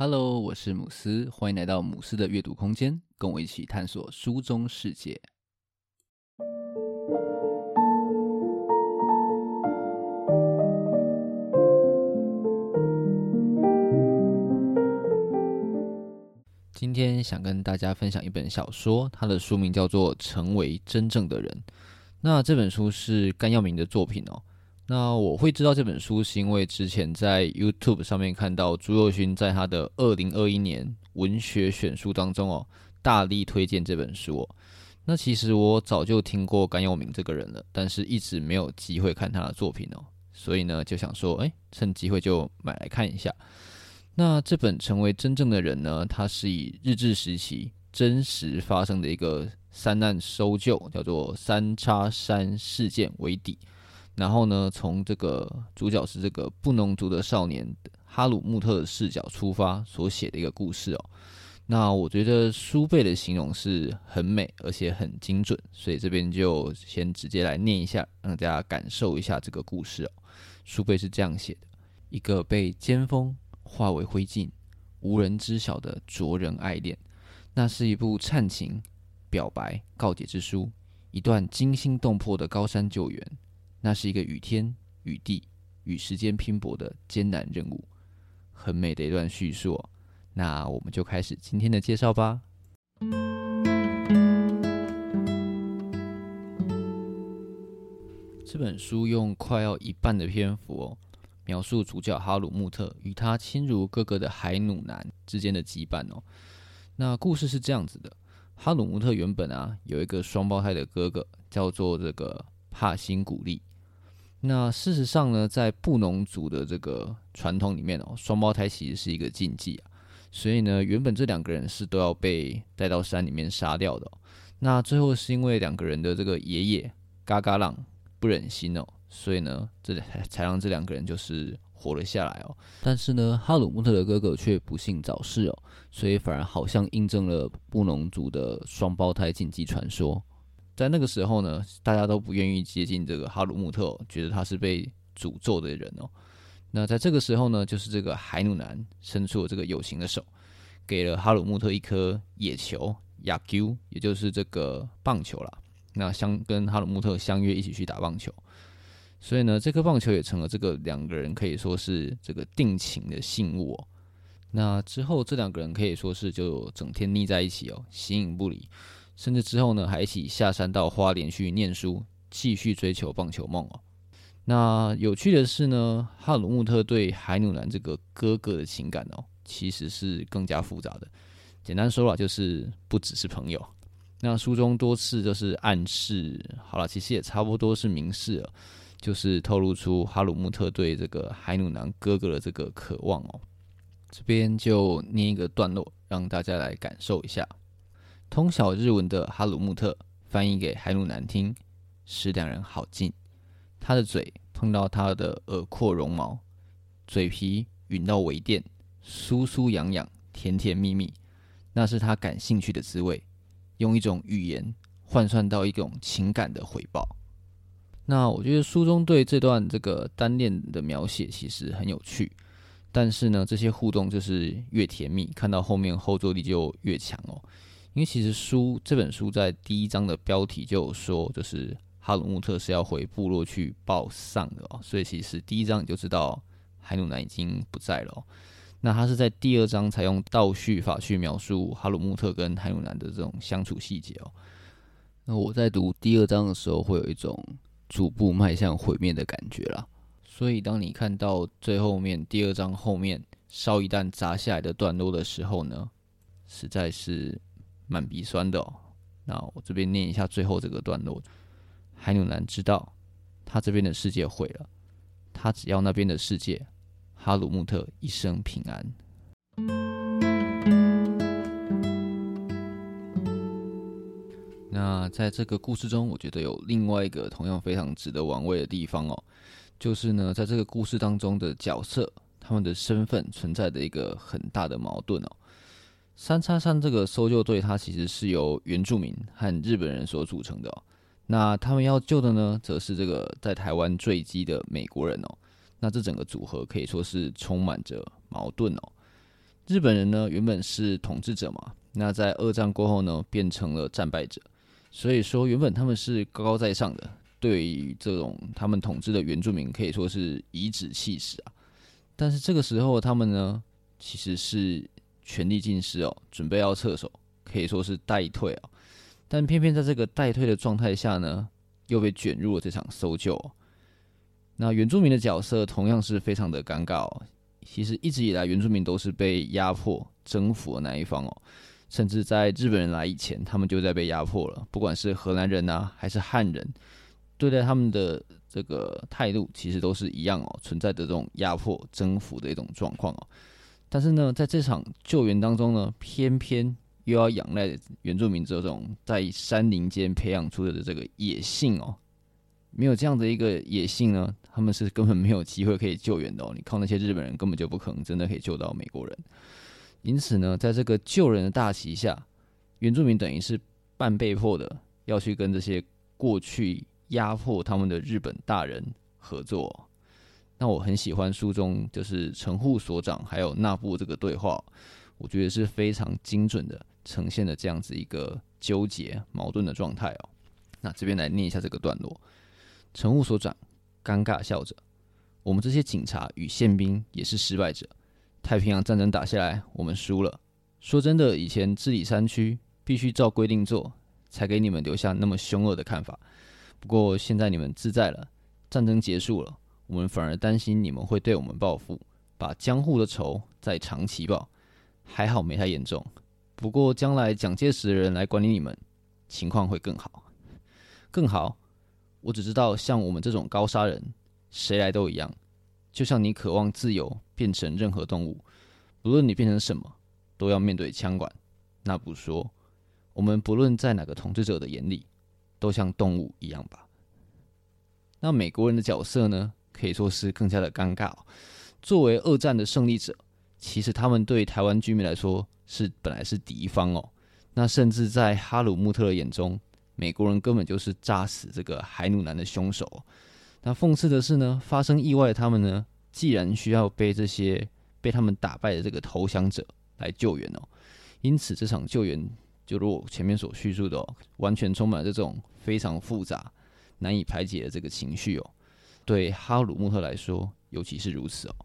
Hello，我是姆斯，欢迎来到姆斯的阅读空间，跟我一起探索书中世界。今天想跟大家分享一本小说，它的书名叫做《成为真正的人》。那这本书是甘耀明的作品哦。那我会知道这本书，是因为之前在 YouTube 上面看到朱宥勋在他的二零二一年文学选书当中哦，大力推荐这本书哦。那其实我早就听过甘耀明这个人了，但是一直没有机会看他的作品哦。所以呢，就想说，哎，趁机会就买来看一下。那这本《成为真正的人》呢，它是以日治时期真实发生的一个三难搜救，叫做三叉山事件为底。然后呢，从这个主角是这个布农族的少年哈鲁穆特的视角出发所写的一个故事哦。那我觉得苏贝的形容是很美，而且很精准，所以这边就先直接来念一下，让大家感受一下这个故事哦。苏贝是这样写的：一个被尖峰化为灰烬、无人知晓的灼人爱恋，那是一部忏情、表白、告解之书，一段惊心动魄的高山救援。那是一个与天、与地、与时间拼搏的艰难任务，很美的一段叙述哦。那我们就开始今天的介绍吧。这本书用快要一半的篇幅哦，描述主角哈鲁木特与他亲如哥哥的海努南之间的羁绊哦。那故事是这样子的：哈鲁木特原本啊有一个双胞胎的哥哥，叫做这个帕辛古利。那事实上呢，在布农族的这个传统里面哦，双胞胎其实是一个禁忌啊，所以呢，原本这两个人是都要被带到山里面杀掉的。那最后是因为两个人的这个爷爷嘎嘎浪不忍心哦，所以呢，这才让这两个人就是活了下来哦。但是呢，哈鲁木特的哥哥却不幸早逝哦，所以反而好像印证了布农族的双胞胎禁忌传说。在那个时候呢，大家都不愿意接近这个哈鲁穆特，觉得他是被诅咒的人哦。那在这个时候呢，就是这个海努南伸出了这个有形的手，给了哈鲁穆特一颗野球亚 Q，也就是这个棒球啦。那相跟哈鲁穆特相约一起去打棒球，所以呢，这颗棒球也成了这个两个人可以说是这个定情的信物哦。那之后这两个人可以说是就整天腻在一起哦，形影不离。甚至之后呢，还一起下山到花莲去念书，继续追求棒球梦哦。那有趣的是呢，哈鲁穆特对海努南这个哥哥的情感哦，其实是更加复杂的。简单说了，就是不只是朋友。那书中多次就是暗示，好了，其实也差不多是明示了，就是透露出哈鲁穆特对这个海努南哥哥的这个渴望哦。这边就念一个段落，让大家来感受一下。通晓日文的哈鲁穆特翻译给海努南听，使两人好近。他的嘴碰到他的耳廓绒毛，嘴皮吮到微电，酥酥痒痒，甜甜蜜蜜，那是他感兴趣的滋味。用一种语言换算到一种情感的回报。那我觉得书中对这段这个单恋的描写其实很有趣，但是呢，这些互动就是越甜蜜，看到后面后坐力就越强哦。因为其实书这本书在第一章的标题就有说，就是哈鲁穆特是要回部落去报丧的哦，所以其实第一章你就知道海努南已经不在了。那他是在第二章才用倒叙法去描述哈鲁穆特跟海努南的这种相处细节哦。那我在读第二章的时候，会有一种逐步迈向毁灭的感觉啦。所以当你看到最后面第二章后面烧一弹砸下来的段落的时候呢，实在是。蛮鼻酸的哦。那我这边念一下最后这个段落：海努南知道，他这边的世界毁了，他只要那边的世界，哈鲁木特一生平安。那在这个故事中，我觉得有另外一个同样非常值得玩味的地方哦，就是呢，在这个故事当中的角色，他们的身份存在的一个很大的矛盾哦。三叉山这个搜救队，它其实是由原住民和日本人所组成的哦。那他们要救的呢，则是这个在台湾坠机的美国人哦。那这整个组合可以说是充满着矛盾哦。日本人呢原本是统治者嘛，那在二战过后呢变成了战败者，所以说原本他们是高高在上的，对于这种他们统治的原住民可以说是颐指气使啊。但是这个时候他们呢其实是权力尽失哦，准备要撤手，可以说是待退啊。但偏偏在这个待退的状态下呢，又被卷入了这场搜救。那原住民的角色同样是非常的尴尬哦。其实一直以来，原住民都是被压迫、征服的那一方哦。甚至在日本人来以前，他们就在被压迫了。不管是荷兰人呐，还是汉人，对待他们的这个态度，其实都是一样哦，存在的这种压迫、征服的一种状况哦。但是呢，在这场救援当中呢，偏偏又要仰赖原住民这种在山林间培养出的这个野性哦。没有这样的一个野性呢，他们是根本没有机会可以救援的哦。你靠那些日本人根本就不可能真的可以救到美国人。因此呢，在这个救人的大旗下，原住民等于是半被迫的要去跟这些过去压迫他们的日本大人合作。那我很喜欢书中就是陈护所长还有纳布这个对话，我觉得是非常精准的呈现了这样子一个纠结矛盾的状态哦。那这边来念一下这个段落。乘务所长尴尬笑着：“我们这些警察与宪兵也是失败者。太平洋战争打下来，我们输了。说真的，以前治理山区必须照规定做，才给你们留下那么凶恶的看法。不过现在你们自在了，战争结束了，我们反而担心你们会对我们报复，把江户的仇再长期报。还好没太严重。不过将来蒋介石的人来管理你们，情况会更好，更好。”我只知道，像我们这种高砂人，谁来都一样。就像你渴望自由，变成任何动物，不论你变成什么，都要面对枪管。那不说，我们不论在哪个统治者的眼里，都像动物一样吧。那美国人的角色呢，可以说是更加的尴尬。作为二战的胜利者，其实他们对台湾居民来说是本来是敌方哦。那甚至在哈鲁穆特的眼中。美国人根本就是炸死这个海努南的凶手。那讽刺的是呢，发生意外他们呢，既然需要被这些被他们打败的这个投降者来救援哦，因此这场救援就如我前面所叙述的哦，完全充满了这种非常复杂、难以排解的这个情绪哦。对哈鲁穆特来说，尤其是如此哦。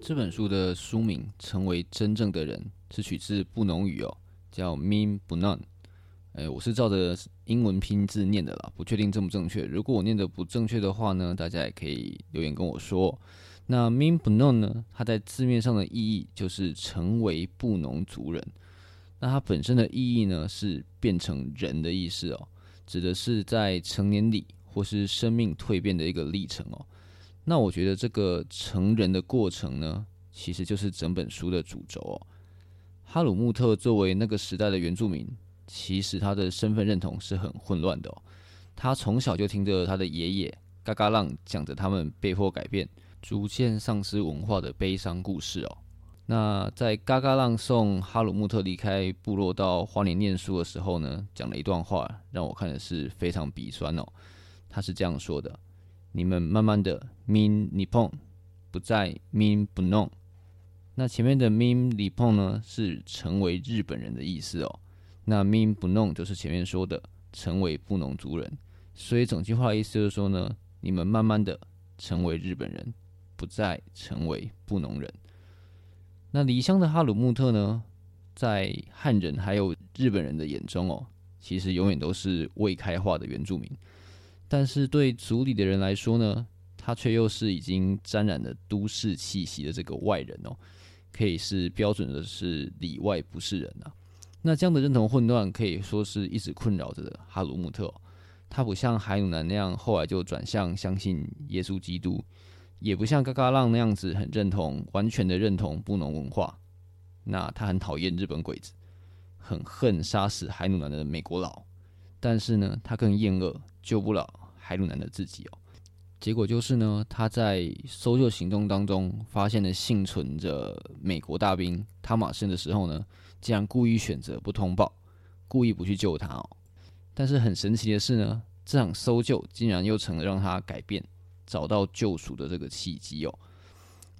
这本书的书名《成为真正的人》是取自布农语哦，叫 Min Bunon。哎，我是照着英文拼字念的啦，不确定正不正确。如果我念的不正确的话呢，大家也可以留言跟我说。那 Min Bunon 呢，它在字面上的意义就是成为布农族人。那它本身的意义呢，是变成人的意思哦，指的是在成年礼或是生命蜕变的一个历程哦。那我觉得这个成人的过程呢，其实就是整本书的主轴哦。哈鲁穆特作为那个时代的原住民，其实他的身份认同是很混乱的哦。他从小就听着他的爷爷嘎嘎浪讲着他们被迫改变、逐渐丧失文化的悲伤故事哦。那在嘎嘎浪送哈鲁穆特离开部落到花莲念书的时候呢，讲了一段话，让我看的是非常鼻酸哦。他是这样说的。你们慢慢的 min nippon 不再 min bunon，那前面的 min nippon 呢是成为日本人的意思哦，那 min bunon 就是前面说的成为布农族人，所以整句话的意思就是说呢，你们慢慢的成为日本人，不再成为布农人。那离乡的哈鲁穆特呢，在汉人还有日本人的眼中哦，其实永远都是未开化的原住民。但是对族里的人来说呢，他却又是已经沾染了都市气息的这个外人哦，可以是标准的是里外不是人啊。那这样的认同混乱可以说是一直困扰着的哈鲁穆特哦。他不像海努南那样后来就转向相信耶稣基督，也不像嘎嘎浪那样子很认同完全的认同布农文化。那他很讨厌日本鬼子，很恨杀死海努南的美国佬，但是呢，他更厌恶。救不了海鲁南的自己哦，结果就是呢，他在搜救行动当中发现了幸存着美国大兵汤马森的时候呢，竟然故意选择不通报，故意不去救他哦。但是很神奇的是呢，这场搜救竟然又成了让他改变、找到救赎的这个契机哦。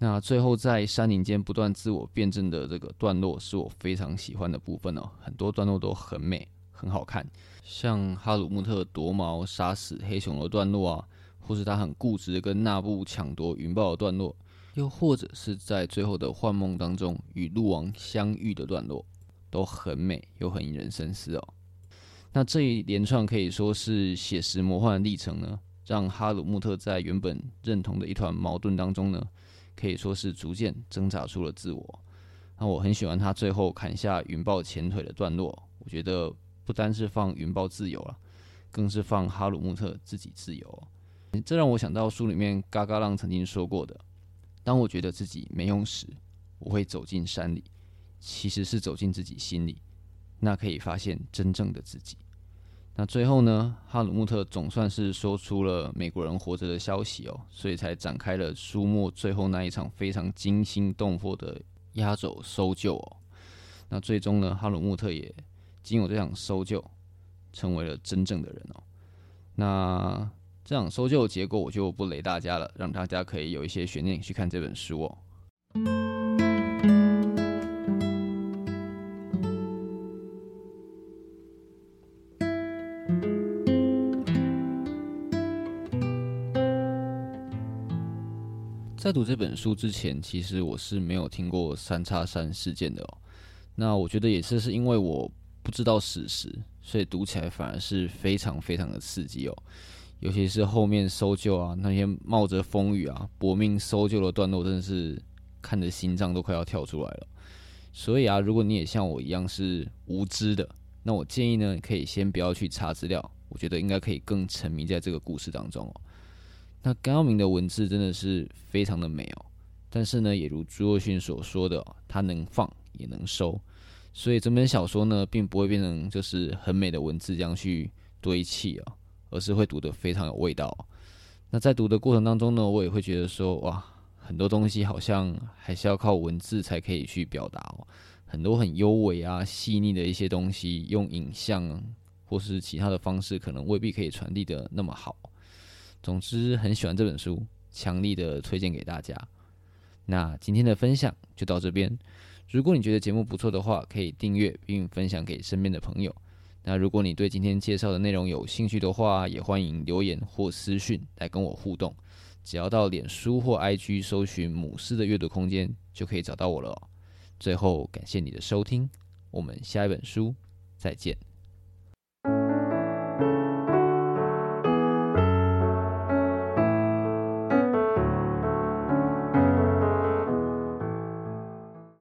那最后在山林间不断自我辩证的这个段落，是我非常喜欢的部分哦。很多段落都很美，很好看，像哈鲁穆特夺矛杀死黑熊的段落啊，或是他很固执的跟纳布抢夺云豹的段落，又或者是在最后的幻梦当中与鹿王相遇的段落，都很美又很引人深思哦。那这一连串可以说是写实魔幻的历程呢，让哈鲁穆特在原本认同的一团矛盾当中呢。可以说是逐渐挣扎出了自我。那我很喜欢他最后砍下云豹前腿的段落。我觉得不单是放云豹自由了，更是放哈鲁穆特自己自由。这让我想到书里面嘎嘎浪曾经说过的：“当我觉得自己没用时，我会走进山里，其实是走进自己心里，那可以发现真正的自己。”那最后呢，哈鲁穆特总算是说出了美国人活着的消息哦，所以才展开了书末最后那一场非常惊心动魄的压轴搜救哦。那最终呢，哈鲁穆特也经由这场搜救，成为了真正的人哦。那这场搜救结果我就不雷大家了，让大家可以有一些悬念去看这本书哦。在读这本书之前，其实我是没有听过三叉山事件的哦。那我觉得也是，是因为我不知道史实，所以读起来反而是非常非常的刺激哦。尤其是后面搜救啊，那些冒着风雨啊，搏命搜救的段落，真的是看得心脏都快要跳出来了。所以啊，如果你也像我一样是无知的，那我建议呢，可以先不要去查资料，我觉得应该可以更沉迷在这个故事当中哦。那高明的文字真的是非常的美哦，但是呢，也如朱若勋所说的，他能放也能收，所以整本小说呢，并不会变成就是很美的文字这样去堆砌哦，而是会读得非常有味道。那在读的过程当中呢，我也会觉得说，哇，很多东西好像还是要靠文字才可以去表达哦，很多很优美啊、细腻的一些东西，用影像或是其他的方式，可能未必可以传递的那么好。总之很喜欢这本书，强力的推荐给大家。那今天的分享就到这边。如果你觉得节目不错的话，可以订阅并分享给身边的朋友。那如果你对今天介绍的内容有兴趣的话，也欢迎留言或私讯来跟我互动。只要到脸书或 IG 搜寻“母狮的阅读空间”，就可以找到我了。最后感谢你的收听，我们下一本书再见。